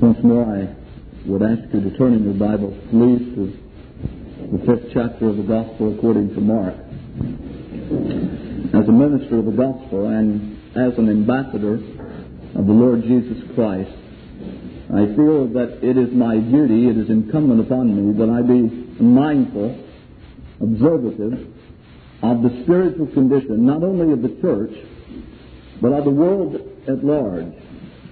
Once more, I would ask you to turn in your Bible, please, to the fifth chapter of the Gospel according to Mark. As a minister of the Gospel and as an ambassador of the Lord Jesus Christ, I feel that it is my duty, it is incumbent upon me that I be mindful, observative of the spiritual condition, not only of the church, but of the world at large.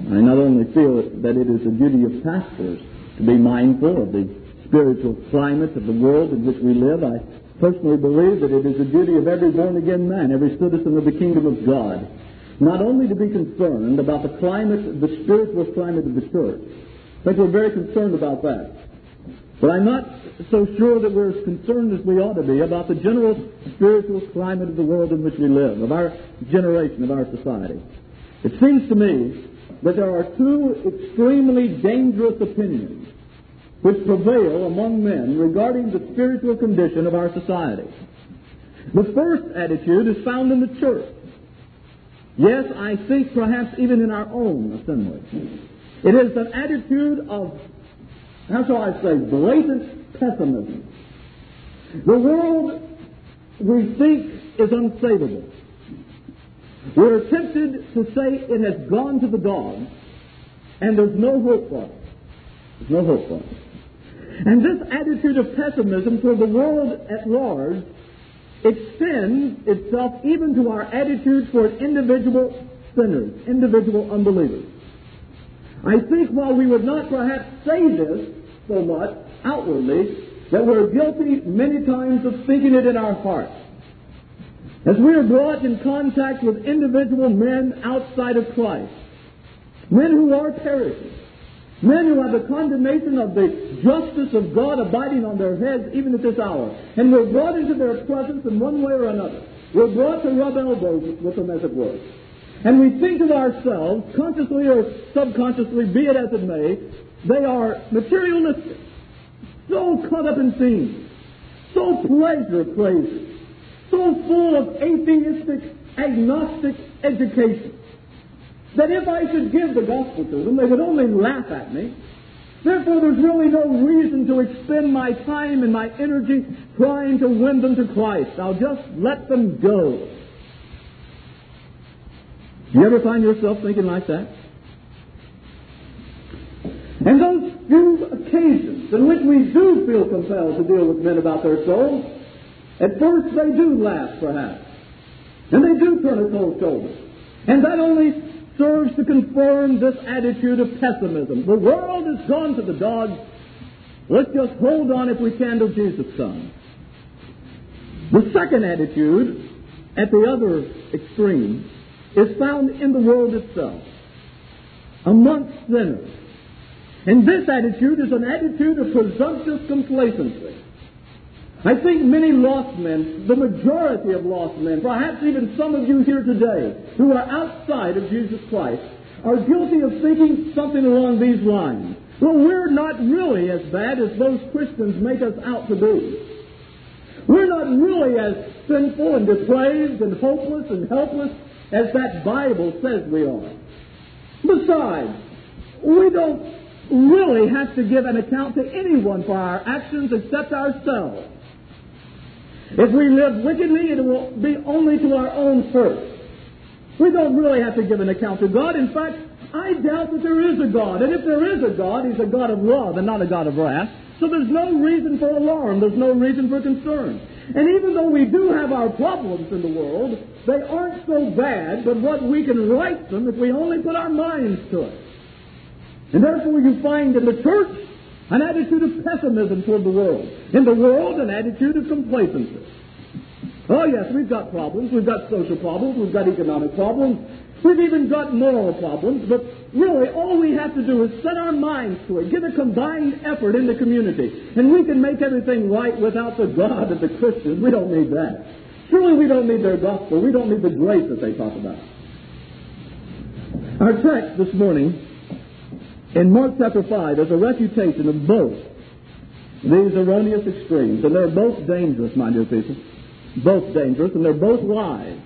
I not only feel that it is a duty of pastors to be mindful of the spiritual climate of the world in which we live, I personally believe that it is a duty of every born again man, every citizen of the kingdom of God, not only to be concerned about the climate, the spiritual climate of the church. Think we're very concerned about that. But I'm not so sure that we're as concerned as we ought to be about the general spiritual climate of the world in which we live, of our generation, of our society. It seems to me that there are two extremely dangerous opinions which prevail among men regarding the spiritual condition of our society. The first attitude is found in the church. Yes, I think perhaps even in our own assembly. It is an attitude of, how shall I say, blatant pessimism. The world, we think, is unsavable. We're tempted to say it has gone to the dogs, and there's no hope for it. There's no hope for it. And this attitude of pessimism toward the world at large extends itself even to our attitude toward individual sinners, individual unbelievers. I think while we would not perhaps say this so much outwardly, that we're guilty many times of thinking it in our hearts. As we are brought in contact with individual men outside of Christ, men who are perishing, men who have the condemnation of the justice of God abiding on their heads even at this hour, and we're brought into their presence in one way or another. We're brought to rub elbows with them, as it were. And we think of ourselves, consciously or subconsciously, be it as it may, they are materialistic, so caught up in things, so pleasure crazy, so full of atheistic, agnostic education that if I should give the gospel to them, they would only laugh at me. Therefore, there's really no reason to expend my time and my energy trying to win them to Christ. I'll just let them go. You ever find yourself thinking like that? And those few occasions in which we do feel compelled to deal with men about their souls, at first they do laugh, perhaps. And they do cold shoulder. And that only serves to confirm this attitude of pessimism. The world has gone to the dogs. Let's just hold on if we can till Jesus comes. The second attitude, at the other extreme, is found in the world itself, amongst sinners. And this attitude is an attitude of presumptuous complacency. I think many lost men, the majority of lost men, perhaps even some of you here today who are outside of Jesus Christ, are guilty of thinking something along these lines. Well, we're not really as bad as those Christians make us out to be. We're not really as sinful and depraved and hopeless and helpless as that Bible says we are. Besides, we don't really have to give an account to anyone for our actions except ourselves. If we live wickedly, it will be only to our own hurt. We don't really have to give an account to God. In fact, I doubt that there is a God. And if there is a God, He's a God of love and not a God of wrath. So there's no reason for alarm. There's no reason for concern. And even though we do have our problems in the world, they aren't so bad, but what we can right them if we only put our minds to it. And therefore you find in the church an attitude of pessimism toward the world. In the world, an attitude of complacency. Oh, yes, we've got problems. We've got social problems. We've got economic problems. We've even got moral problems. But really, all we have to do is set our minds to it, give a combined effort in the community, and we can make everything right without the God of the Christians. We don't need that. Surely we don't need their gospel. We don't need the grace that they talk about. Our text this morning in Mark chapter 5 is a refutation of both these erroneous extremes. And they're both dangerous, my dear people. Both dangerous, and they're both lies.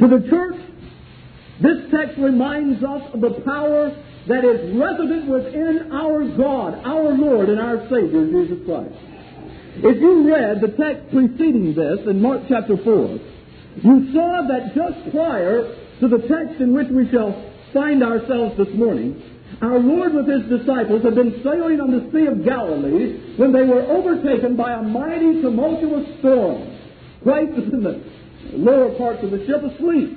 To the church, This text reminds us of the power that is resident within our God, our Lord, and our Savior, Jesus Christ. If you read the text preceding this in Mark chapter 4, you saw that just prior to the text in which we shall find ourselves this morning, our Lord with His disciples had been sailing on the Sea of Galilee when they were overtaken by a mighty tumultuous storm. Christ was in the lower parts of the ship asleep.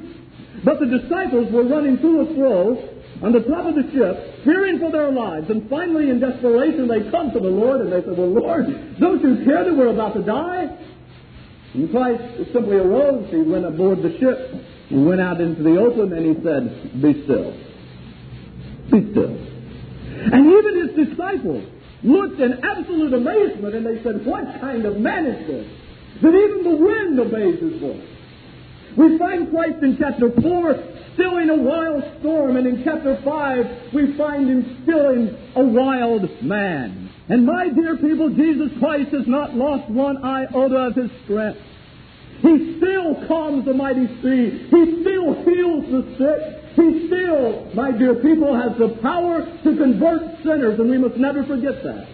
But the disciples were running through a fro on the top of the ship, fearing for their lives. And finally, in desperation, they come to the Lord and they say, Well, Lord, don't you care that we're about to die? And Christ simply arose. He went aboard the ship. He went out into the open and he said, Be still. Still. And even his disciples looked in absolute amazement and they said, What kind of man is this? That even the wind obeys his voice. We find Christ in chapter 4 stilling a wild storm, and in chapter 5 we find him stilling a wild man. And my dear people, Jesus Christ has not lost one iota of his strength. He still calms the mighty sea. He still heals the sick. He still, my dear people, has the power to convert sinners, and we must never forget that.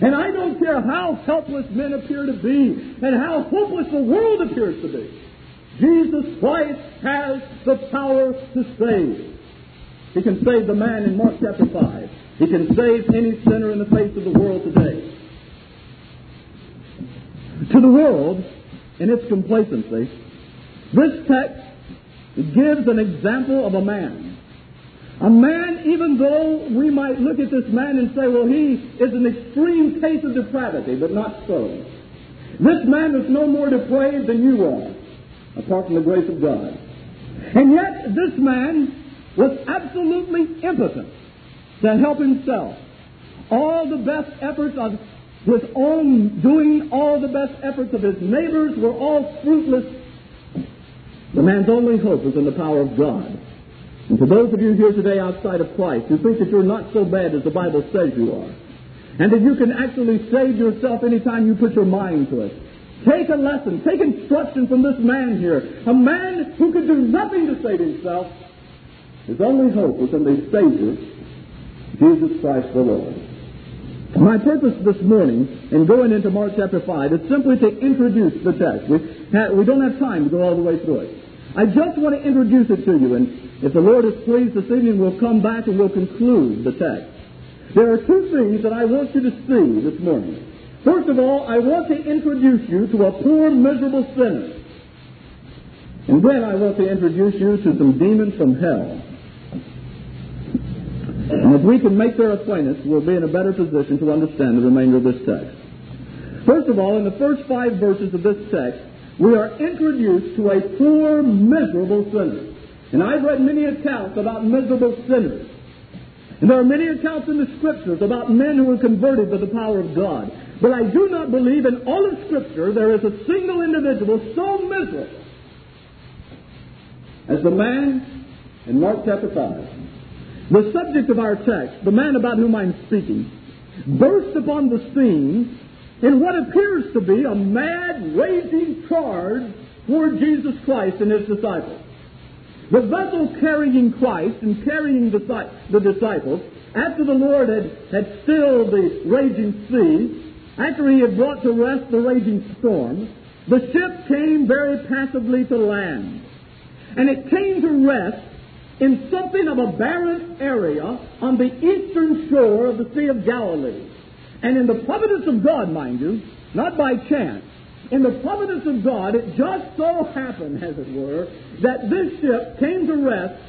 And I don't care how helpless men appear to be and how hopeless the world appears to be. Jesus Christ has the power to save. He can save the man in Mark chapter 5. He can save any sinner in the face of the world today. To the world, in its complacency, this text gives an example of a man. A man, even though we might look at this man and say, well, he is an extreme case of depravity, but not so. This man is no more depraved than you are apart from the grace of God. And yet, this man was absolutely impotent to help himself. All the best efforts of his own doing, all the best efforts of his neighbors were all fruitless. The man's only hope was in the power of God. And to those of you here today outside of Christ who think that you're not so bad as the Bible says you are, and that you can actually save yourself anytime you put your mind to it, Take a lesson, take instruction from this man here. A man who could do nothing to save himself. His only hope was in the Savior, Jesus Christ the Lord. My purpose this morning in going into Mark chapter 5 is simply to introduce the text. We, we don't have time to go all the way through it. I just want to introduce it to you, and if the Lord is pleased this evening, we'll come back and we'll conclude the text. There are two things that I want you to see this morning. First of all, I want to introduce you to a poor, miserable sinner. And then I want to introduce you to some demons from hell. And if we can make their acquaintance, we'll be in a better position to understand the remainder of this text. First of all, in the first five verses of this text, we are introduced to a poor, miserable sinner. And I've read many accounts about miserable sinners. And there are many accounts in the Scriptures about men who were converted by the power of God. But I do not believe in all of Scripture there is a single individual so miserable as the man in Mark chapter 5. The subject of our text, the man about whom I'm speaking, burst upon the scene in what appears to be a mad, raging charge toward Jesus Christ and his disciples. The vessel carrying Christ and carrying the, the disciples, after the Lord had, had stilled the raging sea, after he had brought to rest the raging storm, the ship came very passively to land. And it came to rest in something of a barren area on the eastern shore of the Sea of Galilee. And in the providence of God, mind you, not by chance, in the providence of God, it just so happened, as it were, that this ship came to rest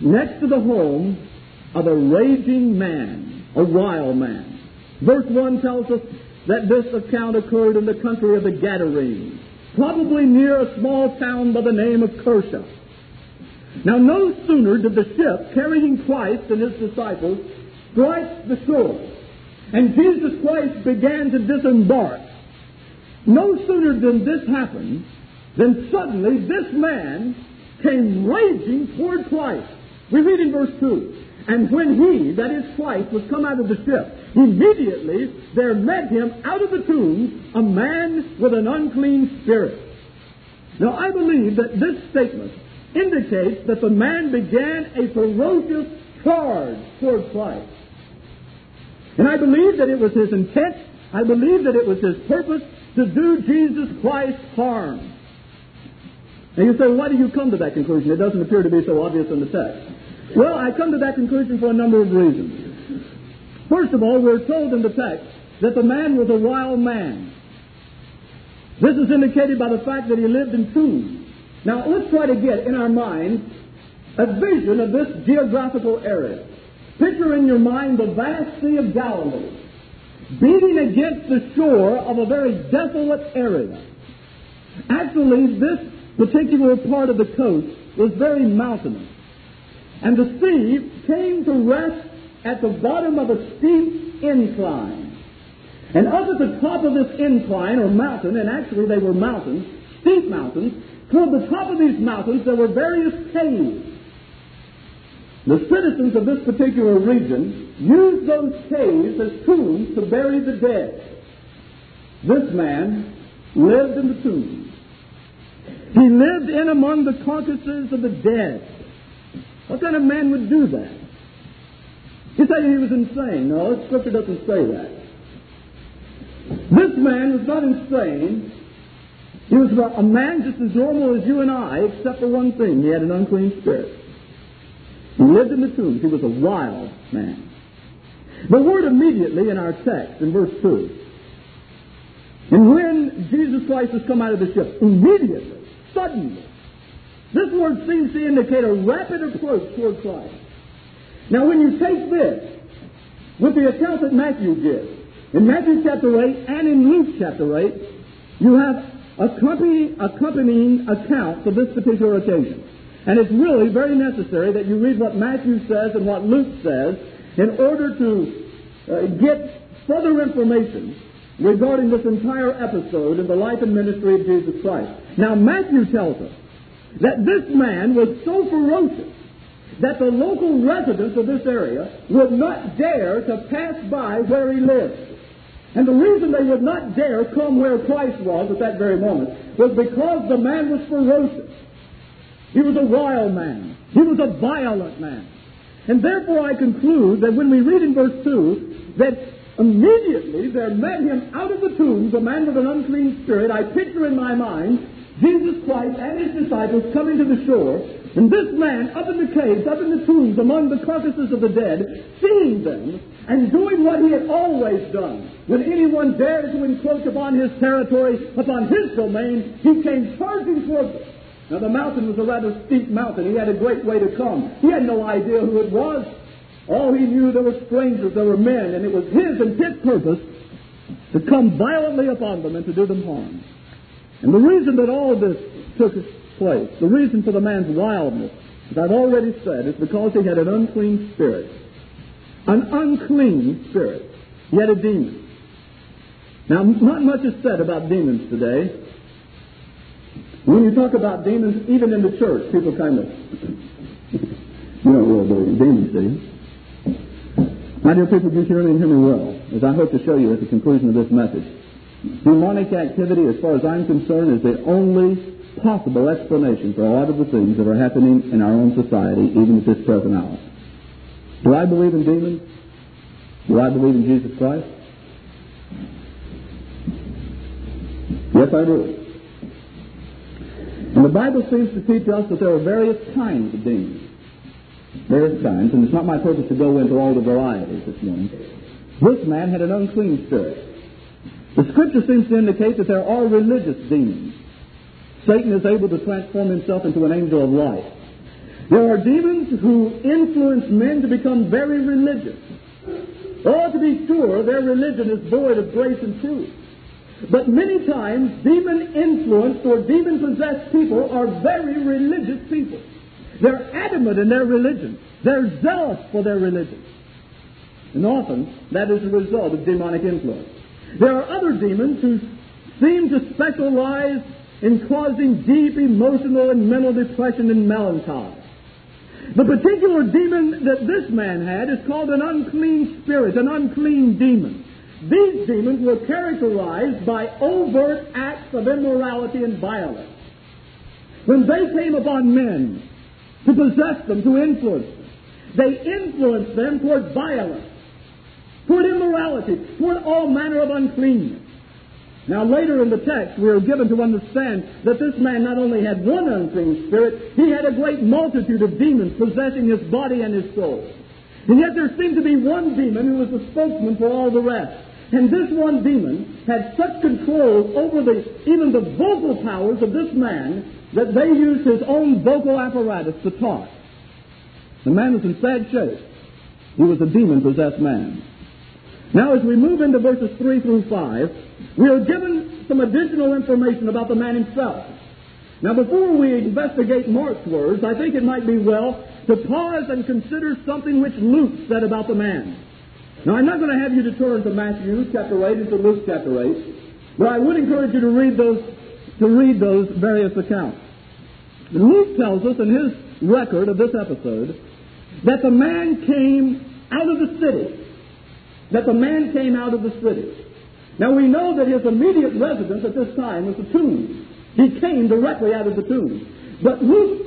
next to the home of a raging man, a wild man. Verse 1 tells us that this account occurred in the country of the Gadarenes, probably near a small town by the name of Cursa. Now, no sooner did the ship carrying Christ and his disciples strike the shore, and Jesus Christ began to disembark. No sooner did this happen than suddenly this man came raging toward Christ. We read in verse 2 And when he, that is Christ, was come out of the ship, Immediately there met him out of the tomb a man with an unclean spirit. Now I believe that this statement indicates that the man began a ferocious charge toward Christ. And I believe that it was his intent, I believe that it was his purpose to do Jesus Christ harm. And you say, why do you come to that conclusion? It doesn't appear to be so obvious in the text. Well, I come to that conclusion for a number of reasons. First of all, we're told in the text that the man was a wild man. This is indicated by the fact that he lived in tombs. Now, let's try to get in our mind a vision of this geographical area. Picture in your mind the vast Sea of Galilee beating against the shore of a very desolate area. Actually, this particular part of the coast was very mountainous. And the sea came to rest at the bottom of a steep incline. And up at the top of this incline or mountain, and actually they were mountains, steep mountains, toward the top of these mountains there were various caves. The citizens of this particular region used those caves as tombs to bury the dead. This man lived in the tombs. He lived in among the carcasses of the dead. What kind of man would do that? You say he was insane. No, scripture doesn't say that. This man was not insane. He was about a man just as normal as you and I, except for one thing. He had an unclean spirit. He lived in the tombs. He was a wild man. The word immediately in our text, in verse 2. And when Jesus Christ has come out of the ship, immediately, suddenly. This word seems to indicate a rapid approach toward Christ. Now, when you take this with the account that Matthew gives, in Matthew chapter 8 and in Luke chapter 8, you have accompanying, accompanying accounts of this particular occasion. And it's really very necessary that you read what Matthew says and what Luke says in order to uh, get further information regarding this entire episode in the life and ministry of Jesus Christ. Now, Matthew tells us that this man was so ferocious that the local residents of this area would not dare to pass by where he lived. And the reason they would not dare come where Christ was at that very moment was because the man was ferocious. He was a wild man. He was a violent man. And therefore I conclude that when we read in verse 2 that Immediately there met him out of the tombs a man with an unclean spirit. I picture in my mind Jesus Christ and his disciples coming to the shore, and this man up in the caves, up in the tombs, among the carcasses of the dead, seeing them and doing what he had always done. When anyone dared to encroach upon his territory, upon his domain, he came charging toward them. Now the mountain was a rather steep mountain. He had a great way to come. He had no idea who it was. All he knew there were strangers, there were men, and it was his and his purpose to come violently upon them and to do them harm. And the reason that all this took place, the reason for the man's wildness, as I've already said, is because he had an unclean spirit. An unclean spirit. yet a demon. Now, not much is said about demons today. When you talk about demons, even in the church, people kind of, you don't really believe in demons, do you? My dear people, me and hear me well, as I hope to show you at the conclusion of this message. Demonic activity, as far as I'm concerned, is the only possible explanation for a lot of the things that are happening in our own society, even at this present hour. Do I believe in demons? Do I believe in Jesus Christ? Yes, I do. And the Bible seems to teach us that there are various kinds of demons various kinds, and it's not my purpose to go into all the varieties this morning. This man had an unclean spirit. The scripture seems to indicate that there are all religious demons. Satan is able to transform himself into an angel of light. There are demons who influence men to become very religious. Or to be sure, their religion is void of grace and truth. But many times, demon influenced or demon possessed people are very religious people. They're adamant in their religion. They're zealous for their religion. And often that is a result of demonic influence. There are other demons who seem to specialize in causing deep emotional and mental depression and melancholy. The particular demon that this man had is called an unclean spirit, an unclean demon. These demons were characterized by overt acts of immorality and violence. when they came upon men to possess them, to influence them, they influenced them toward violence, toward immorality, toward all manner of uncleanness. Now, later in the text, we are given to understand that this man not only had one unclean spirit, he had a great multitude of demons possessing his body and his soul. And yet there seemed to be one demon who was the spokesman for all the rest. And this one demon had such control over the, even the vocal powers of this man that they used his own vocal apparatus to talk. The man was in sad shape. He was a demon possessed man. Now, as we move into verses 3 through 5, we are given some additional information about the man himself. Now, before we investigate Mark's words, I think it might be well to pause and consider something which Luke said about the man. Now, I'm not going to have you to turn to Matthew chapter 8 and to Luke chapter 8, but I would encourage you to read those, to read those various accounts. Luke tells us in his record of this episode that the man came out of the city. That the man came out of the city. Now we know that his immediate residence at this time was the tomb. He came directly out of the tomb. But Luke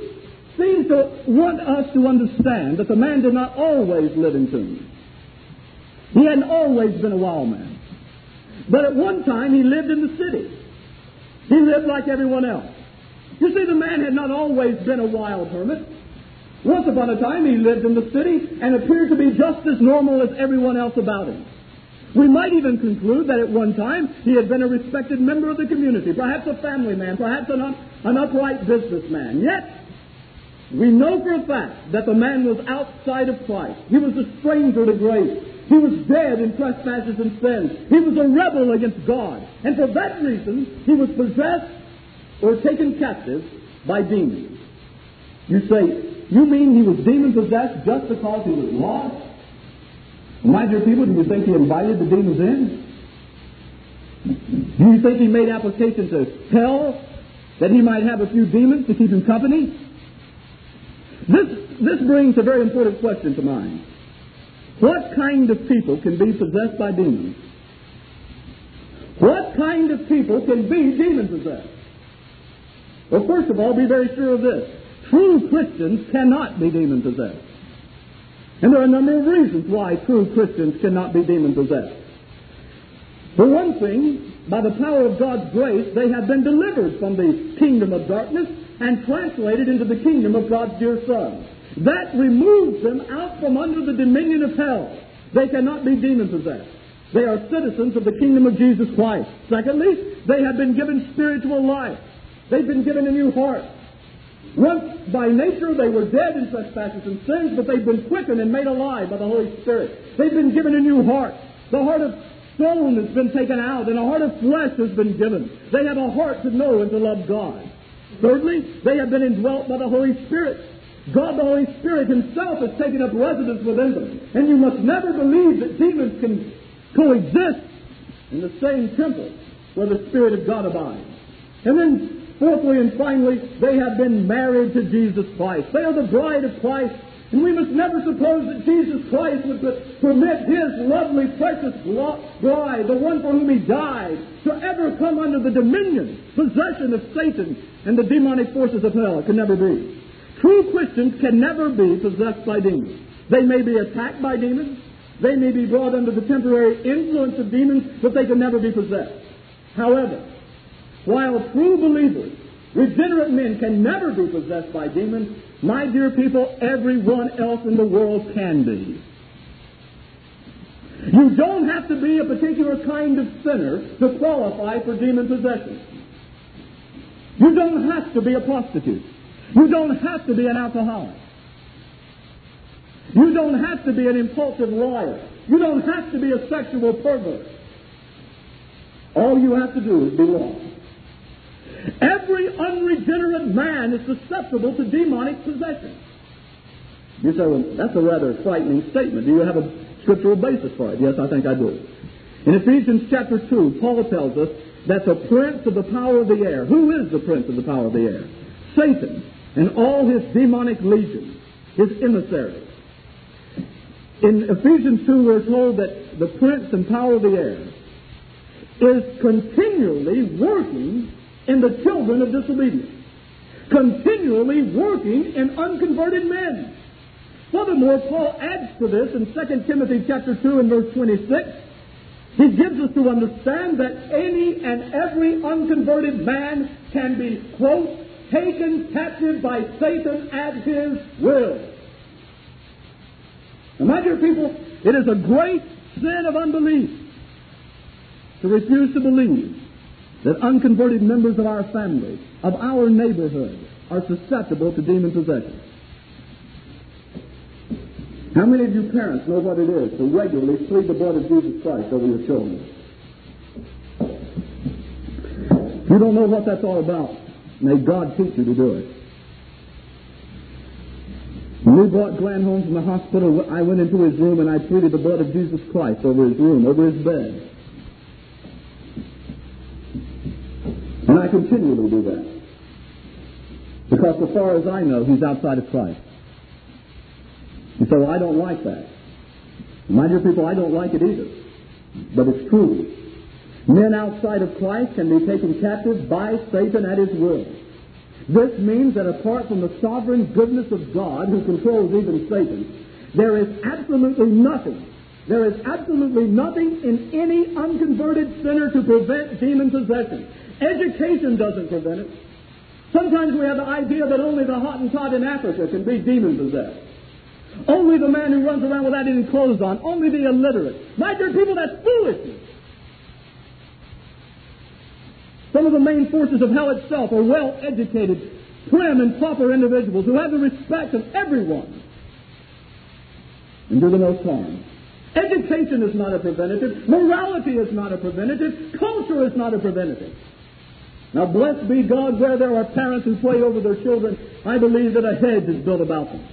seems to want us to understand that the man did not always live in tombs. He hadn't always been a wild man. But at one time he lived in the city. He lived like everyone else. You see, the man had not always been a wild hermit. Once upon a time, he lived in the city and appeared to be just as normal as everyone else about him. We might even conclude that at one time he had been a respected member of the community, perhaps a family man, perhaps an, up, an upright businessman. Yet, we know for a fact that the man was outside of Christ. He was a stranger to grace. He was dead in trespasses and sins. He was a rebel against God. And for that reason, he was possessed or taken captive by demons. You say, you mean he was demon possessed just because he was lost? My dear people, do you think he invited the demons in? Do you think he made application to hell that he might have a few demons to keep him company? This, this brings a very important question to mind. What kind of people can be possessed by demons? What kind of people can be demon possessed? Well, first of all, be very sure of this. True Christians cannot be demon possessed. And there are a number of reasons why true Christians cannot be demon possessed. For one thing, by the power of God's grace, they have been delivered from the kingdom of darkness and translated into the kingdom of God's dear Son. That removes them out from under the dominion of hell. They cannot be demon possessed. They are citizens of the kingdom of Jesus Christ. Secondly, they have been given spiritual life. They've been given a new heart. Once by nature they were dead in trespasses and sins, but they've been quickened and made alive by the Holy Spirit. They've been given a new heart. The heart of stone has been taken out, and a heart of flesh has been given. They have a heart to know and to love God. Thirdly, they have been indwelt by the Holy Spirit. God, the Holy Spirit Himself, has taken up residence within them. And you must never believe that demons can coexist in the same temple where the Spirit of God abides. And then Fourthly and finally, they have been married to Jesus Christ. They are the bride of Christ. And we must never suppose that Jesus Christ would permit His lovely, precious bride, the one for whom He died, to ever come under the dominion, possession of Satan and the demonic forces of hell. It can never be. True Christians can never be possessed by demons. They may be attacked by demons. They may be brought under the temporary influence of demons, but they can never be possessed. However, while true believers, regenerate men, can never be possessed by demons, my dear people, everyone else in the world can be. You don't have to be a particular kind of sinner to qualify for demon possession. You don't have to be a prostitute. You don't have to be an alcoholic. You don't have to be an impulsive liar. You don't have to be a sexual pervert. All you have to do is be lost. Every unregenerate man is susceptible to demonic possession. You say, well, that's a rather frightening statement. Do you have a scriptural basis for it? Yes, I think I do. In Ephesians chapter 2, Paul tells us that the prince of the power of the air, who is the prince of the power of the air? Satan and all his demonic legions, his emissaries. In Ephesians 2, we're told that the prince and power of the air is continually working in the children of disobedience. continually working in unconverted men. Furthermore, Paul adds to this in 2 Timothy chapter 2 and verse 26. He gives us to understand that any and every unconverted man can be, quote, taken captive by Satan at his will. Now, my dear people, it is a great sin of unbelief to refuse to believe that unconverted members of our family, of our neighborhood, are susceptible to demon possession. How many of you parents know what it is to regularly plead the blood of Jesus Christ over your children? You don't know what that's all about, may God teach you to do it. When we brought Glenn home from the hospital, I went into his room and I pleaded the blood of Jesus Christ over his room, over his bed. And I continually do that. Because as far as I know, he's outside of Christ. Say, well, I don't like that. My dear people, I don't like it either. But it's true. Men outside of Christ can be taken captive by Satan at his will. This means that apart from the sovereign goodness of God, who controls even Satan, there is absolutely nothing, there is absolutely nothing in any unconverted sinner to prevent demon possession. Education doesn't prevent it. Sometimes we have the idea that only the Hottentot in Africa can be demon possessed. Only the man who runs around without any clothes on. Only the illiterate. My dear people, that's foolishness. Some of the main forces of hell itself are well educated, prim, and proper individuals who have the respect of everyone and do the most harm. Education is not a preventative. Morality is not a preventative. Culture is not a preventative. Now, blessed be God where there are parents who pray over their children. I believe that a hedge is built about them.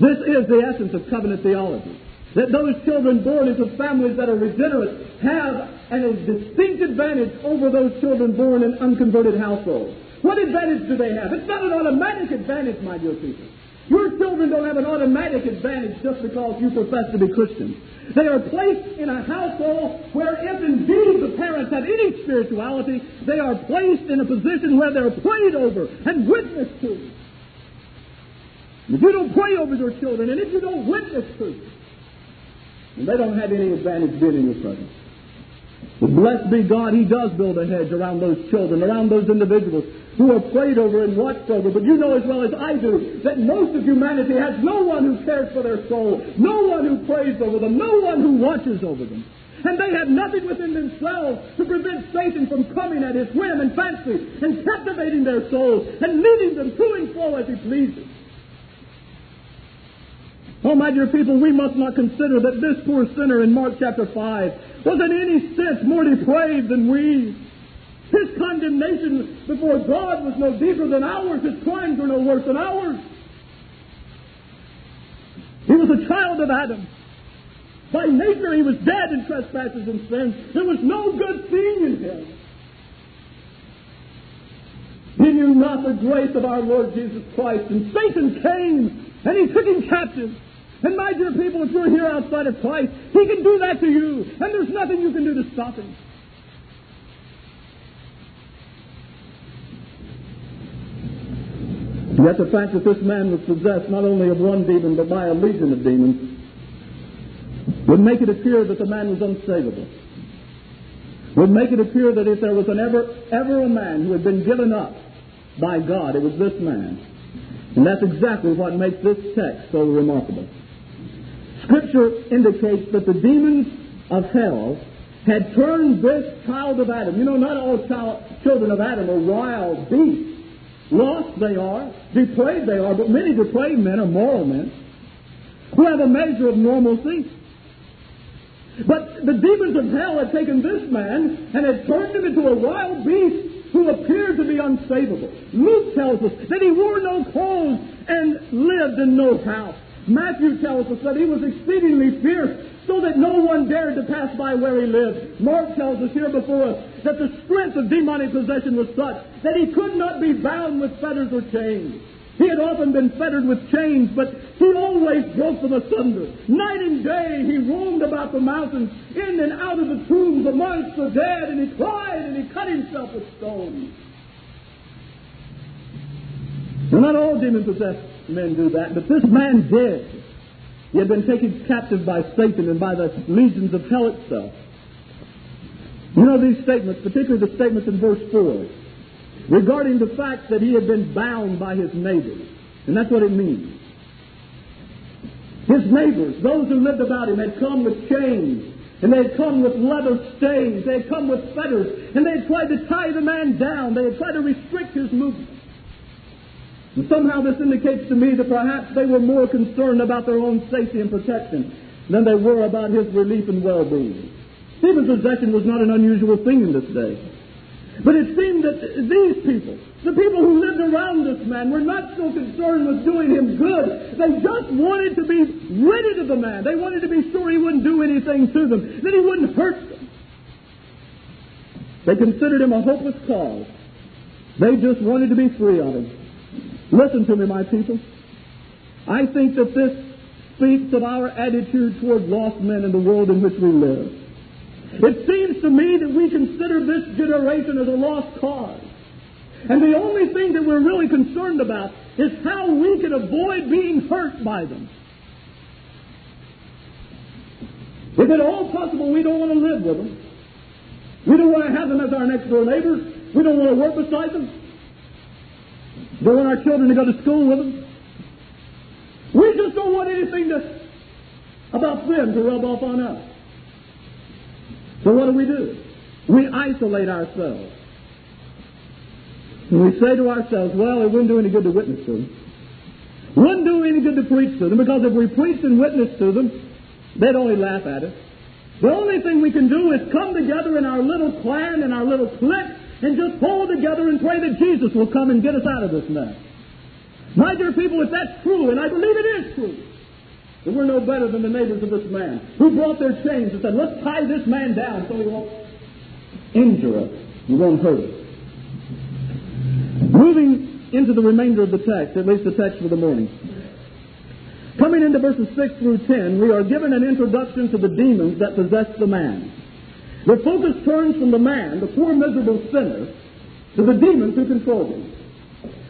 This is the essence of covenant theology. That those children born into families that are regenerate have a distinct advantage over those children born in unconverted households. What advantage do they have? It's not an automatic advantage, my dear people. Your children don't have an automatic advantage just because you profess to be Christians. They are placed in a household where, if indeed the parents have any spirituality, they are placed in a position where they're prayed over and witnessed to. If you don't pray over your children, and if you don't witness to and they don't have any advantage being in your presence. Blessed be God, He does build a hedge around those children, around those individuals who are prayed over and watched over. But you know as well as I do that most of humanity has no one who cares for their soul, no one who prays over them, no one who watches over them. And they have nothing within themselves to prevent Satan from coming at his whim and fancy and captivating their souls and leading them to and fro as he pleases. Oh, my dear people, we must not consider that this poor sinner in Mark chapter 5 was in any sense more depraved than we. His condemnation before God was no deeper than ours. His crimes were no worse than ours. He was a child of Adam. By nature, he was dead in trespasses and sins. There was no good thing in him. He knew not the grace of our Lord Jesus Christ, and Satan came and he took him captive. And my dear people, if you're here outside of Christ, He can do that to you, and there's nothing you can do to stop Him. Yet the fact that this man was possessed not only of one demon, but by a legion of demons, would make it appear that the man was unsavable. Would make it appear that if there was an ever, ever a man who had been given up by God, it was this man. And that's exactly what makes this text so remarkable. Scripture indicates that the demons of hell had turned this child of Adam. You know, not all child, children of Adam are wild beasts. Lost they are, depraved they are, but many depraved men are moral men who have a measure of normalcy. But the demons of hell had taken this man and had turned him into a wild beast who appeared to be unsavable. Luke tells us that he wore no clothes and lived in no house. Matthew tells us that he was exceedingly fierce, so that no one dared to pass by where he lived. Mark tells us here before us that the strength of demonic possession was such that he could not be bound with fetters or chains. He had often been fettered with chains, but he always broke them asunder. Night and day he roamed about the mountains, in and out of the tombs amongst the dead, and he cried and he cut himself with stones. Now, not all demon possessed men do that, but this man did. He had been taken captive by Satan and by the legions of hell itself. You know these statements, particularly the statements in verse 4, regarding the fact that he had been bound by his neighbors. And that's what it means. His neighbors, those who lived about him, had come with chains, and they had come with leather stays, they had come with fetters, and they had tried to tie the man down, they had tried to restrict his movement. And somehow this indicates to me that perhaps they were more concerned about their own safety and protection than they were about his relief and well-being. Demon possession was not an unusual thing in this day. But it seemed that these people, the people who lived around this man, were not so concerned with doing him good. They just wanted to be rid of the man. They wanted to be sure he wouldn't do anything to them, that he wouldn't hurt them. They considered him a hopeless cause. They just wanted to be free of him. Listen to me, my people. I think that this speaks of our attitude toward lost men in the world in which we live. It seems to me that we consider this generation as a lost cause. And the only thing that we're really concerned about is how we can avoid being hurt by them. If at all possible, we don't want to live with them. We don't want to have them as our next door neighbors. We don't want to work beside them. We don't want our children to go to school with them. We just don't want anything to, about them to rub off on us. So what do we do? We isolate ourselves. And we say to ourselves, well, it wouldn't do any good to witness to them. Wouldn't do any good to preach to them because if we preached and witnessed to them, they'd only laugh at us. The only thing we can do is come together in our little clan and our little clique and just hold together and pray that Jesus will come and get us out of this mess. My dear people, if that's true, and I believe it is true, that we're no better than the neighbors of this man who brought their chains and said, let's tie this man down so he won't injure us, he won't hurt us. Moving into the remainder of the text, at least the text for the morning. Coming into verses 6 through 10, we are given an introduction to the demons that possess the man. The focus turns from the man, the poor miserable sinner, to the demons who control him.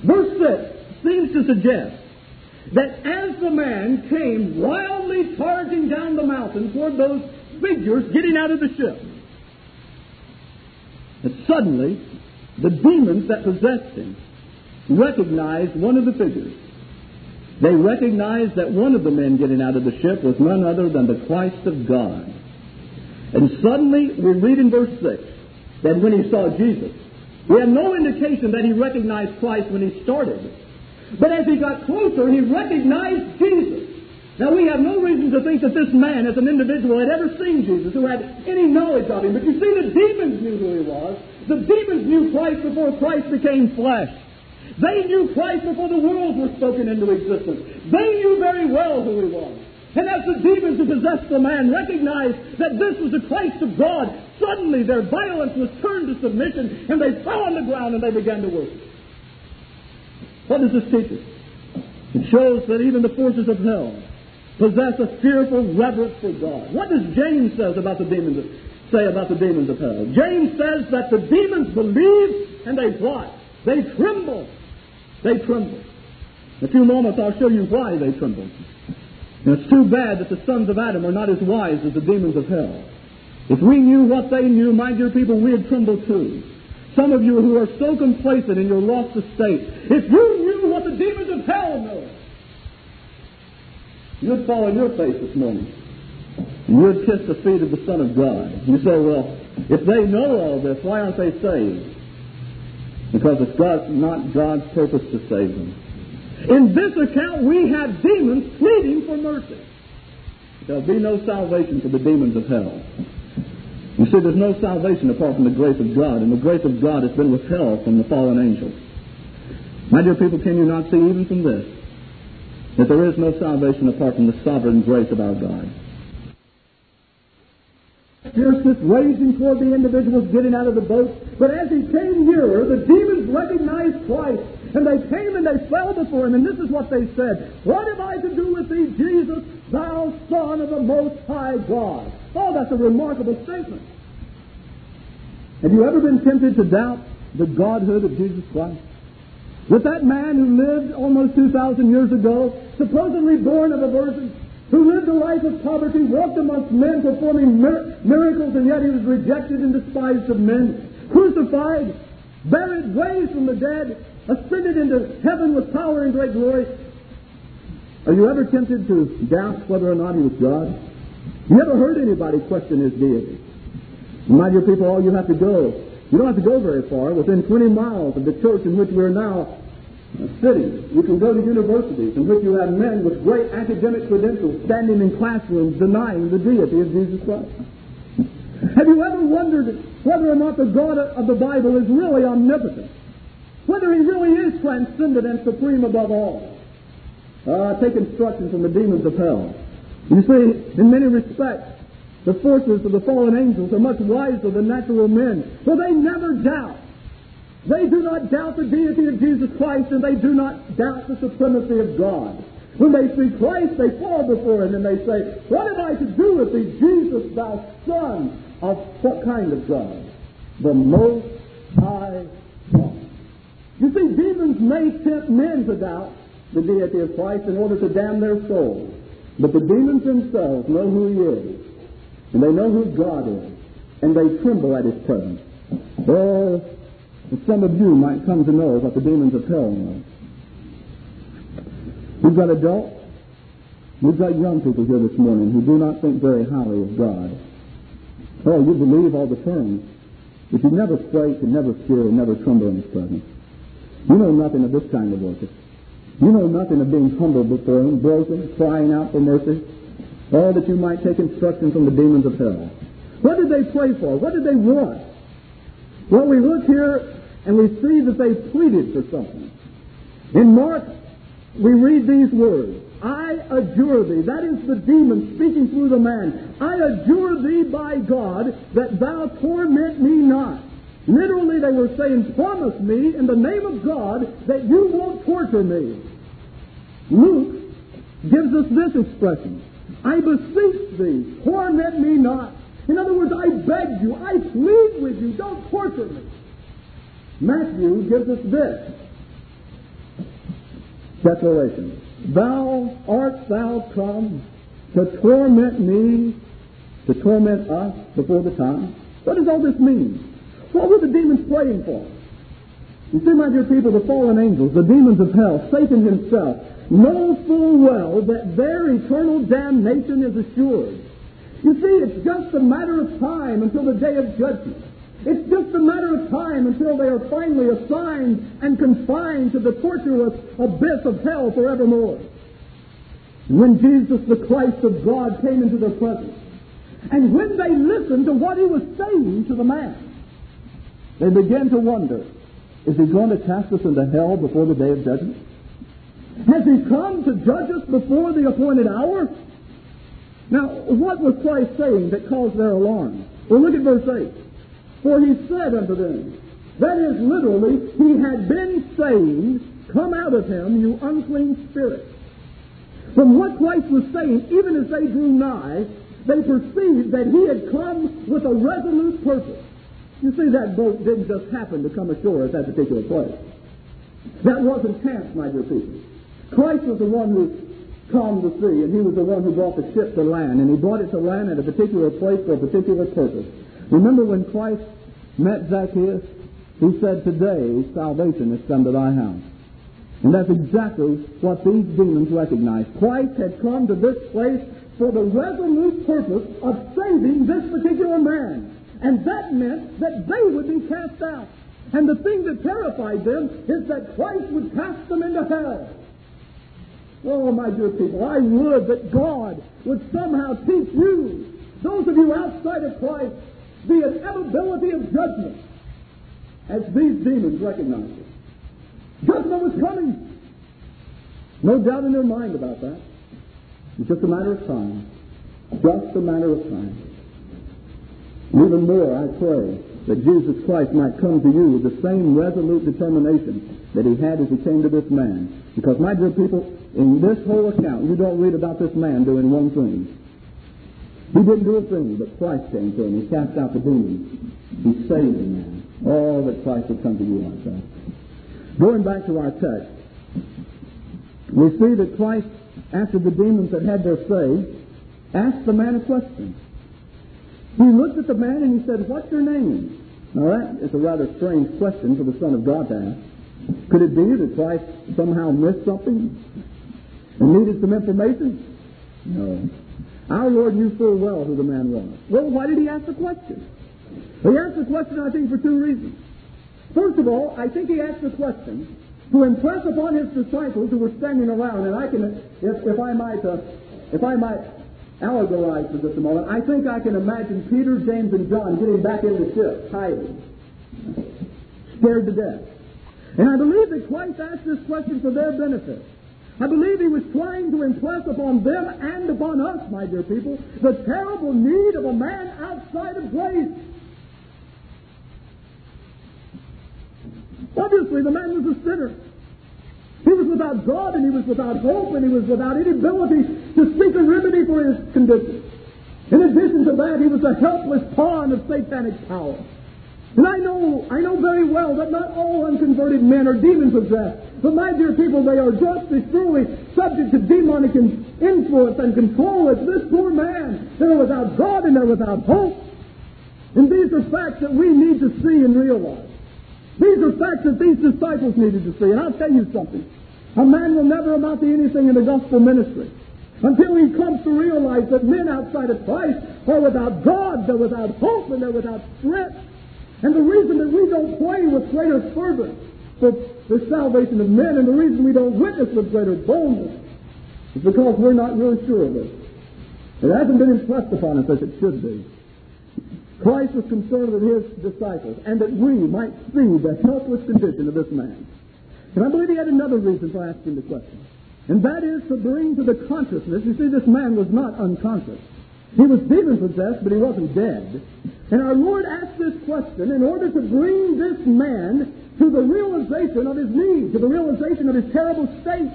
Verse 6 seems to suggest that as the man came wildly charging down the mountain toward those figures getting out of the ship, that suddenly the demons that possessed him recognized one of the figures. They recognized that one of the men getting out of the ship was none other than the Christ of God. And suddenly, we read in verse 6 that when he saw Jesus, we have no indication that he recognized Christ when he started. But as he got closer, he recognized Jesus. Now, we have no reason to think that this man, as an individual, had ever seen Jesus, who had any knowledge of him. But you see, the demons knew who he was. The demons knew Christ before Christ became flesh. They knew Christ before the world were spoken into existence. They knew very well who he was. And as the demons who possessed the man recognized that this was the Christ of God, suddenly their violence was turned to submission, and they fell on the ground and they began to worship. What does this teach us? It shows that even the forces of hell possess a fearful reverence for God. What does James says about the demons say about the demons of hell? James says that the demons believe and they what? They tremble. They tremble. In a few moments I'll show you why they tremble. It's too bad that the sons of Adam are not as wise as the demons of hell. If we knew what they knew, my dear people, we'd tremble too. Some of you who are so complacent in your lost estate, if you knew what the demons of hell know, you'd fall on your face this morning. You'd kiss the feet of the Son of God. You say, well, if they know all this, why aren't they saved? Because it's God's, not God's purpose to save them. In this account, we have demons pleading for mercy. There'll be no salvation for the demons of hell. You see, there's no salvation apart from the grace of God, and the grace of God has been withheld from the fallen angels. My dear people, can you not see even from this that there is no salvation apart from the sovereign grace of our God? Fierceness raging toward the individuals getting out of the boat. But as he came nearer, the demons recognized Christ. And they came and they fell before him. And this is what they said What have I to do with thee, Jesus, thou Son of the Most High God? Oh, that's a remarkable statement. Have you ever been tempted to doubt the Godhood of Jesus Christ? With that man who lived almost 2,000 years ago, supposedly born of a virgin, who lived a life of poverty, walked amongst men performing mir- miracles, and yet he was rejected and despised of men, crucified, buried, raised from the dead, ascended into heaven with power and great glory. Are you ever tempted to doubt whether or not he was God? You ever heard anybody question his deity? My dear people, all you have to go, you don't have to go very far, within 20 miles of the church in which we're now sitting. You can go to universities in which you have men with great academic credentials standing in classrooms denying the deity of Jesus Christ. Have you ever wondered whether or not the God of the Bible is really omnipotent? Whether he really is transcendent and supreme above all? Uh, take instruction from the demons of hell. You see, in many respects, the forces of the fallen angels are much wiser than natural men, for they never doubt. They do not doubt the deity of Jesus Christ, and they do not doubt the supremacy of God. When they see Christ, they fall before Him and they say, What have I to do with thee, Jesus, thou Son of what kind of God? The Most High God. You see, demons may tempt men to doubt the deity of Christ in order to damn their souls. But the demons themselves know who He is, and they know who God is, and they tremble at His presence. Oh, some of you might come to know what the demons of hell know. We've got adults, we've got young people here this morning who do not think very highly of God. Oh, you believe all the terms, but you never quake and never fear and never tremble in His presence. You know nothing of this kind of worship. You know nothing of being humbled before Him, broken, crying out for mercy. All that you might take instruction from the demons of hell. What did they pray for? What did they want? Well, we look here and we see that they pleaded for something. In Mark, we read these words I adjure thee. That is the demon speaking through the man. I adjure thee by God that thou torment me not. Literally, they were saying, Promise me in the name of God that you won't torture me. Luke gives us this expression I beseech thee, torment me not. In other words, I beg you, I plead with you, don't torture me. Matthew gives us this declaration Thou art thou come to torment me, to torment us before the time? What does all this mean? What were the demons praying for? You see, my dear people, the fallen angels, the demons of hell, Satan himself, know full well that their eternal damnation is assured. You see, it's just a matter of time until the day of judgment. It's just a matter of time until they are finally assigned and confined to the torturous abyss of hell forevermore. When Jesus, the Christ of God, came into their presence, and when they listened to what he was saying to the man, they began to wonder, is he going to cast us into hell before the day of judgment? Has he come to judge us before the appointed hour? Now, what was Christ saying that caused their alarm? Well, look at verse 8. For he said unto them, that is literally, he had been saying, Come out of him, you unclean spirit. From what Christ was saying, even as they drew nigh, they perceived that he had come with a resolute purpose. You see, that boat didn't just happen to come ashore at that particular place. That wasn't chance, my dear people. Christ was the one who calmed the sea, and he was the one who brought the ship to land, and he brought it to land at a particular place for a particular purpose. Remember when Christ met Zacchaeus? He said, Today salvation has come to thy house. And that's exactly what these demons recognized. Christ had come to this place for the resolute purpose of saving this particular man. And that meant that they would be cast out. And the thing that terrified them is that Christ would cast them into hell. Oh, my dear people, I would that God would somehow teach you, those of you outside of Christ, the inevitability of judgment as these demons recognized it. Judgment was coming. No doubt in their mind about that. It's just a matter of time. Just a matter of time. And even more, I pray that Jesus Christ might come to you with the same resolute determination that he had as he came to this man. Because, my dear people, in this whole account, you don't read about this man doing one thing. He didn't do a thing, but Christ came to him. He cast out the demons. He saved the man. All that Christ would come to you like that. Going back to our text, we see that Christ, after the demons had had their say, asked the man a question. He looked at the man and he said, What's your name? Now that is a rather strange question for the Son of God to ask. Could it be that Christ somehow missed something and needed some information? No. Our Lord knew full well who the man was. Well, why did he ask the question? He asked the question, I think, for two reasons. First of all, I think he asked the question to impress upon his disciples who were standing around, and I can, if, if I might, uh, if I might allegorize for just a moment, I think I can imagine Peter, James, and John getting back in the ship, hiding, scared to death. And I believe that Christ asked this question for their benefit. I believe he was trying to impress upon them and upon us, my dear people, the terrible need of a man outside of grace. Obviously, the man was a sinner. He was without God and he was without hope and he was without any ability to seek a remedy for his condition. In addition to that, he was a helpless pawn of satanic power. And I know, I know very well that not all unconverted men are demon possessed. But my dear people, they are just as truly subject to demonic influence and control as this poor man. They're without God and they're without hope. And these are facts that we need to see and realize. These are facts that these disciples needed to see. And I'll tell you something. A man will never amount to anything in the gospel ministry until he comes to realize that men outside of Christ are without God, they're without hope, and they're without strength. And the reason that we don't pray with greater fervor for the salvation of men, and the reason we don't witness with greater boldness, is because we're not really sure of it. It hasn't been impressed upon us as it should be. Christ was concerned with his disciples, and that we might see the helpless condition of this man. And I believe he had another reason for asking the question, and that is to bring to the consciousness. You see, this man was not unconscious. He was demon possessed, but he wasn't dead. And our Lord asked this question in order to bring this man to the realization of his need, to the realization of his terrible state.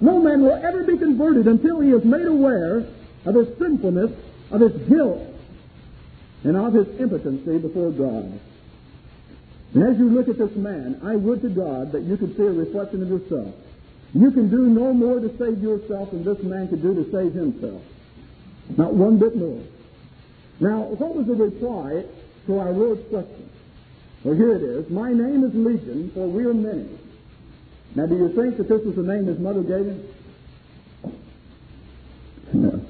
No man will ever be converted until he is made aware of his sinfulness, of his guilt, and of his impotency before God. And as you look at this man, I would to God that you could see a reflection of yourself. You can do no more to save yourself than this man could do to save himself. Not one bit more. Now, what was the reply to our Lord's question? Well, here it is. My name is Legion, for we are many. Now, do you think that this was the name his mother gave him? No.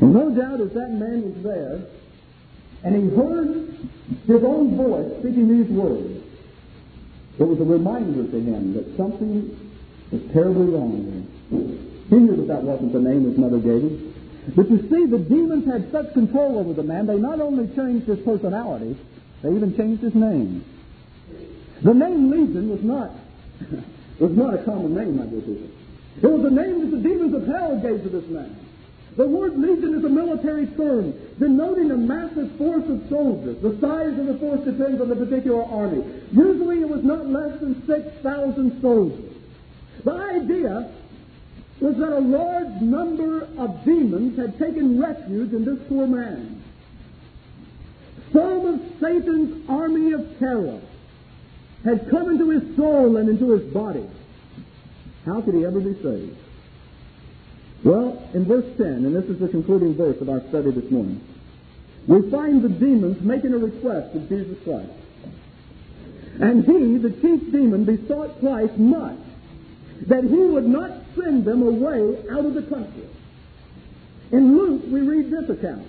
No doubt as that man was there, and he heard his own voice speaking these words, it was a reminder to him that something was terribly wrong there. He knew that that wasn't the name his mother gave him. But you see, the demons had such control over the man, they not only changed his personality, they even changed his name. The name Legion was not, was not a common name, I people. It was a name that the demons of hell gave to this man. The word legion is a military term denoting a massive force of soldiers. The size of the force depends on the particular army. Usually it was not less than 6,000 soldiers. The idea was that a large number of demons had taken refuge in this poor man. Some of Satan's army of terror had come into his soul and into his body. How could he ever be saved? Well, in verse 10, and this is the concluding verse of our study this morning, we find the demons making a request of Jesus Christ. And he, the chief demon, besought Christ much that he would not send them away out of the country. In Luke, we read this account.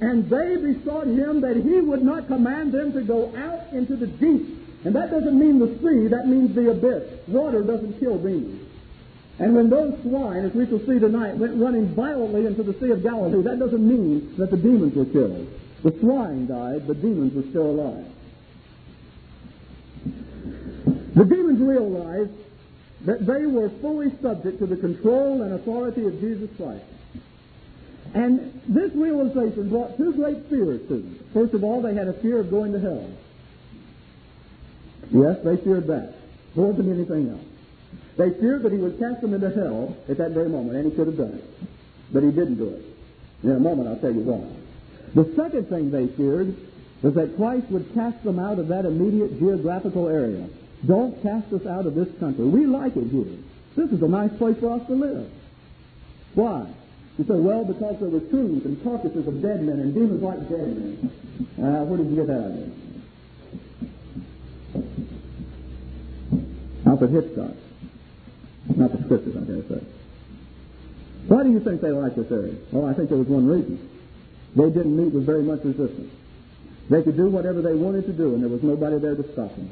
And they besought him that he would not command them to go out into the deep. And that doesn't mean the sea, that means the abyss. Water doesn't kill demons. And when those swine, as we shall see tonight, went running violently into the Sea of Galilee, that doesn't mean that the demons were killed. The swine died, the demons were still alive. The demons realized that they were fully subject to the control and authority of Jesus Christ. And this realization brought two great fears to them. First of all, they had a fear of going to hell. Yes, they feared that more than anything else. They feared that he would cast them into hell at that very moment, and he could have done it. But he didn't do it. In a moment, I'll tell you why. The second thing they feared was that Christ would cast them out of that immediate geographical area. Don't cast us out of this country. We like it here. This is a nice place for us to live. Why? You say, well, because there were tombs and carcasses of dead men and demons like dead men. Uh, where did you get that idea? Alfred Hitchcock. Not the scriptures, I dare say. Why do you think they liked this area? Well, I think there was one reason. They didn't meet with very much resistance. They could do whatever they wanted to do, and there was nobody there to stop them.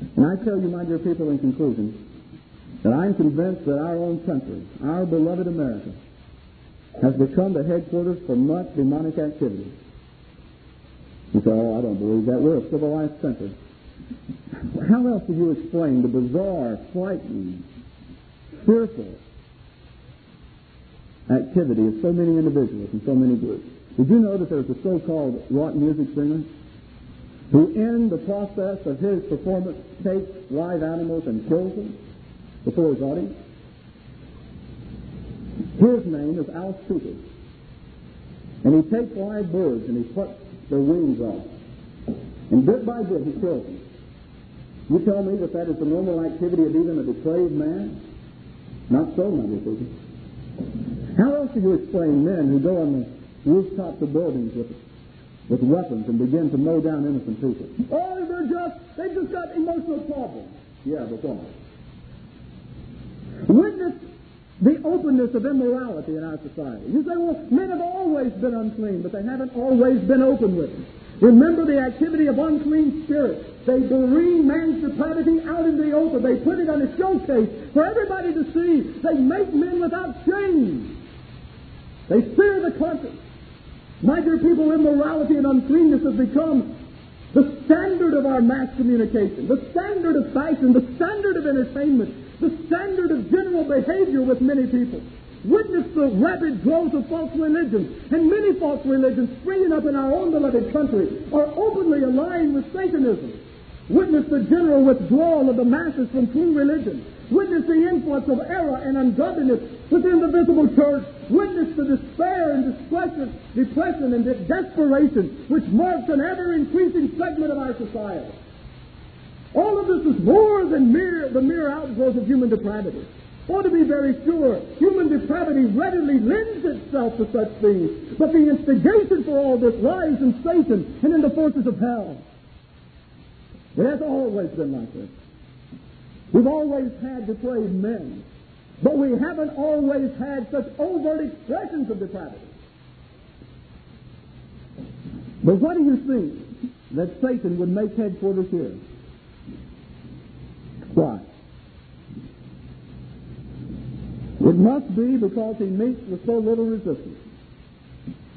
And I tell you, my dear people, in conclusion, that I'm convinced that our own country, our beloved America, has become the headquarters for much demonic activity. You say, oh, I don't believe that. We're a civilized country. How else do you explain the bizarre, frightening, fearful activity of so many individuals and so many groups? Did you know that there's a so-called rock music singer who, in the process of his performance, takes live animals and kills them before his audience? His name is Alice Cooper. And he takes live birds and he plucks their wings off. And bit by bit he kills them. You tell me that that is the normal activity of even a depraved man? Not so, my dear people. How else do you explain men who go on the rooftops of buildings with, with weapons and begin to mow down innocent people. Oh, they're just, they've just got emotional problems. Yeah, but why? Witness the openness of immorality in our society. You say, well, men have always been unclean, but they haven't always been open with it. Remember the activity of unclean spirits. They bring man's depravity out in the open. They put it on a showcase for everybody to see. They make men without shame. They sear the conscience. My people, immorality and uncleanness has become the standard of our mass communication, the standard of fashion, the standard of entertainment, the standard of general behavior with many people. Witness the rapid growth of false religions, and many false religions springing up in our own beloved country are openly aligned with Satanism. Witness the general withdrawal of the masses from true religion. Witness the influx of error and ungodliness within the visible church. Witness the despair and depression, depression and desperation which marks an ever increasing segment of our society. All of this is more than mere, the mere outgrowth of human depravity. Or to be very sure, human depravity readily lends itself to such things, but the instigation for all this lies in Satan and in the forces of hell. It has always been like this. We've always had depraved men, but we haven't always had such overt expressions of depravity. But what do you think that Satan would make headquarters here? Why? It must be because he meets with so little resistance.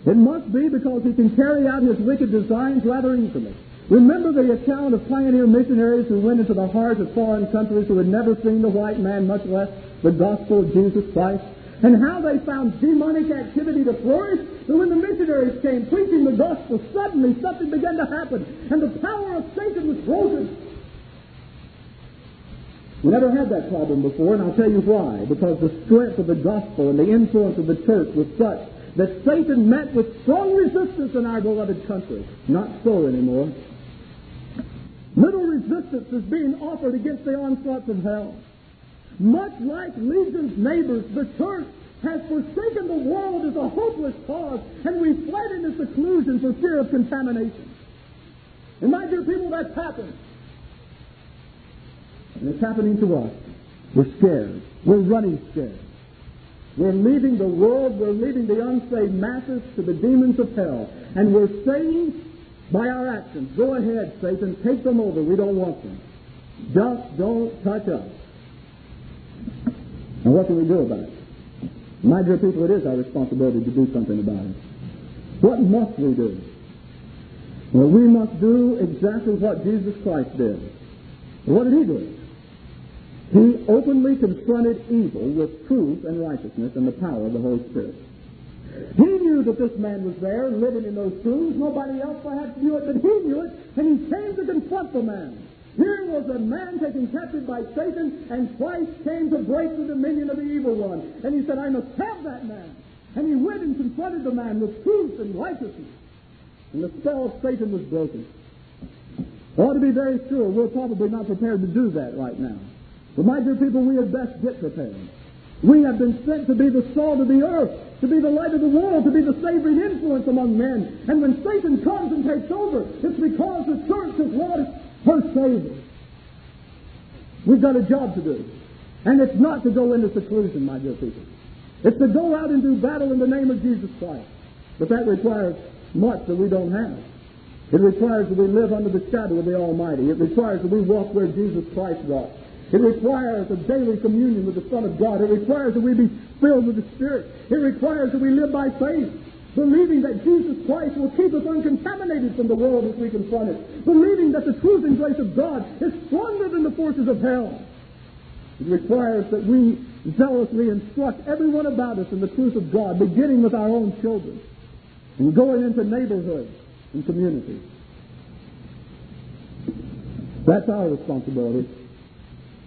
It must be because he can carry out his wicked designs rather easily. Remember the account of pioneer missionaries who went into the heart of foreign countries who had never seen the white man, much less the gospel of Jesus Christ, and how they found demonic activity to flourish. But when the missionaries came preaching the gospel, suddenly something began to happen, and the power of Satan was broken. We never had that problem before, and I'll tell you why. Because the strength of the gospel and the influence of the church was such that Satan met with strong resistance in our beloved country. Not so anymore. Little resistance is being offered against the onslaughts of hell. Much like Legion's neighbors, the church has forsaken the world as a hopeless cause, and we fled into seclusion for fear of contamination. And my dear people, that's happened. And it's happening to us. We're scared. We're running scared. We're leaving the world, we're leaving the unsaved masses to the demons of hell. And we're saying by our actions. Go ahead, Satan, take them over. We don't want them. Just don't touch us. And what can we do about it? My dear people, it is our responsibility to do something about it. What must we do? Well, we must do exactly what Jesus Christ did. What did he do? He openly confronted evil with truth and righteousness and the power of the Holy Spirit. He knew that this man was there, living in those tombs. Nobody else perhaps knew it, but he knew it, and he came to confront the man. Here was a man taken captive by Satan, and Christ came to break the dominion of the evil one. And he said, I must have that man. And he went and confronted the man with truth and righteousness. And the spell of Satan was broken. Ought to be very sure we're probably not prepared to do that right now. But my dear people, we had best get prepared. We have been sent to be the salt of the earth, to be the light of the world, to be the savoring influence among men. And when Satan comes and takes over, it's because the church has lost her savor. We've got a job to do. And it's not to go into seclusion, my dear people. It's to go out and do battle in the name of Jesus Christ. But that requires much that we don't have. It requires that we live under the shadow of the Almighty. It requires that we walk where Jesus Christ walked. It requires a daily communion with the Son of God. It requires that we be filled with the Spirit. It requires that we live by faith, believing that Jesus Christ will keep us uncontaminated from the world as we confront it, believing that the truth and grace of God is stronger than the forces of hell. It requires that we zealously instruct everyone about us in the truth of God, beginning with our own children and going into neighborhoods and communities. That's our responsibility.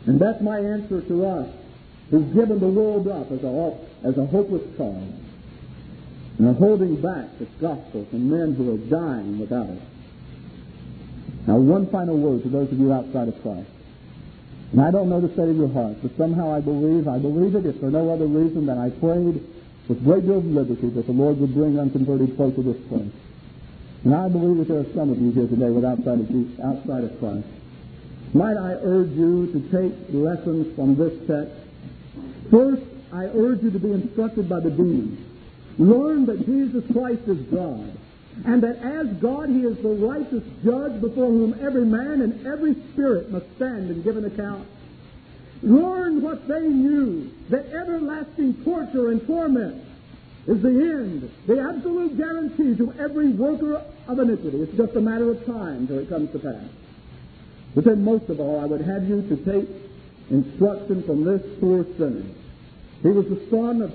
And that's my answer to us who've given the world up as a, as a hopeless cause and are holding back the gospel from men who are dying without it. Now, one final word to those of you outside of Christ. And I don't know the state of your heart, but somehow I believe, I believe it, if for no other reason than I prayed with great deal of liberty that the Lord would bring unconverted folk to this place. And I believe that there are some of you here today with outside of, outside of Christ. Might I urge you to take lessons from this text? First, I urge you to be instructed by the demons. Learn that Jesus Christ is God, and that as God He is the righteous judge before whom every man and every spirit must stand and give an account. Learn what they knew, that everlasting torture and torment is the end, the absolute guarantee to every worker of iniquity. It's just a matter of time till it comes to pass. But then most of all, I would have you to take instruction from this poor sinner. He was the son of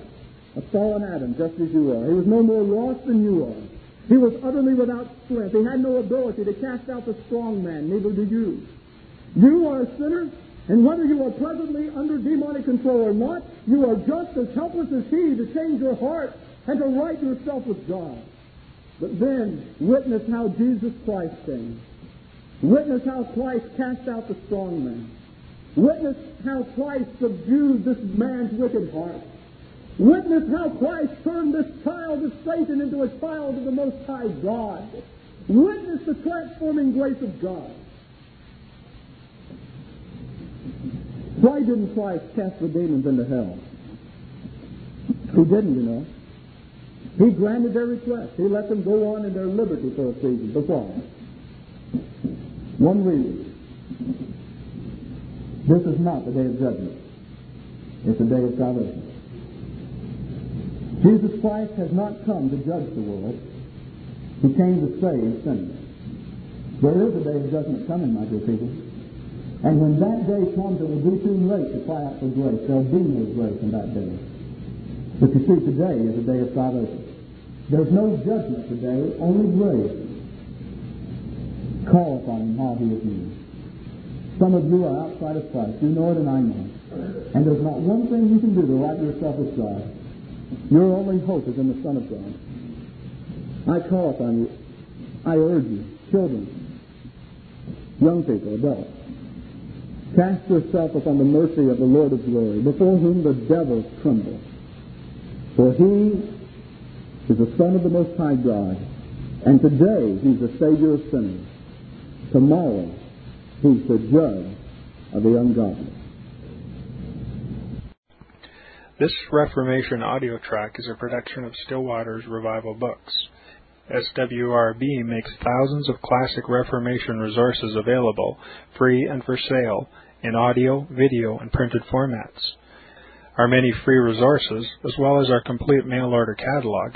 a fallen Adam, just as you are. He was no more lost than you are. He was utterly without strength. He had no ability to cast out the strong man, neither do you. You are a sinner, and whether you are presently under demonic control or not, you are just as helpless as he to change your heart and to right yourself with God. But then, witness how Jesus Christ came. Witness how Christ cast out the strong man. Witness how Christ subdued this man's wicked heart. Witness how Christ turned this child of Satan into a child of the Most High God. Witness the transforming grace of God. Why didn't Christ cast the demons into hell? He didn't, you know. He granted their request. He let them go on in their liberty for a season. But why? One reason. This is not the day of judgment. It's the day of salvation. Jesus Christ has not come to judge the world. He came to save sinners. There is a day of judgment coming, my dear people. And when that day comes, it will be too late to cry out for grace. There will be no grace in that day. But you see, today is a day of salvation. There's no judgment today, only grace. Him while He is near. Some of you are outside of Christ. You know it and I know it. And there's not one thing you can do to right yourself with God. Your only hope is in the Son of God. I call upon you. I urge you, children, young people, adults, cast yourself upon the mercy of the Lord of glory, before whom the devils tremble. For he is the Son of the Most High God, and today he's the Savior of sinners. Tomorrow, he's the judge of the ungodly. This Reformation audio track is a production of Still Waters Revival Books. SWRB makes thousands of classic Reformation resources available, free and for sale, in audio, video, and printed formats. Our many free resources, as well as our complete mail order catalog,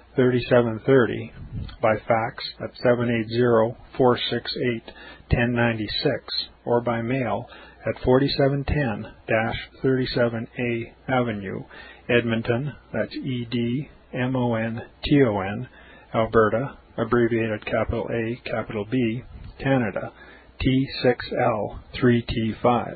3730, by fax at 780 468 1096, or by mail at 4710-37A Avenue, Edmonton, that's E-D-M-O-N-T-O-N, Alberta, abbreviated capital A, capital B, Canada, T6L3T5.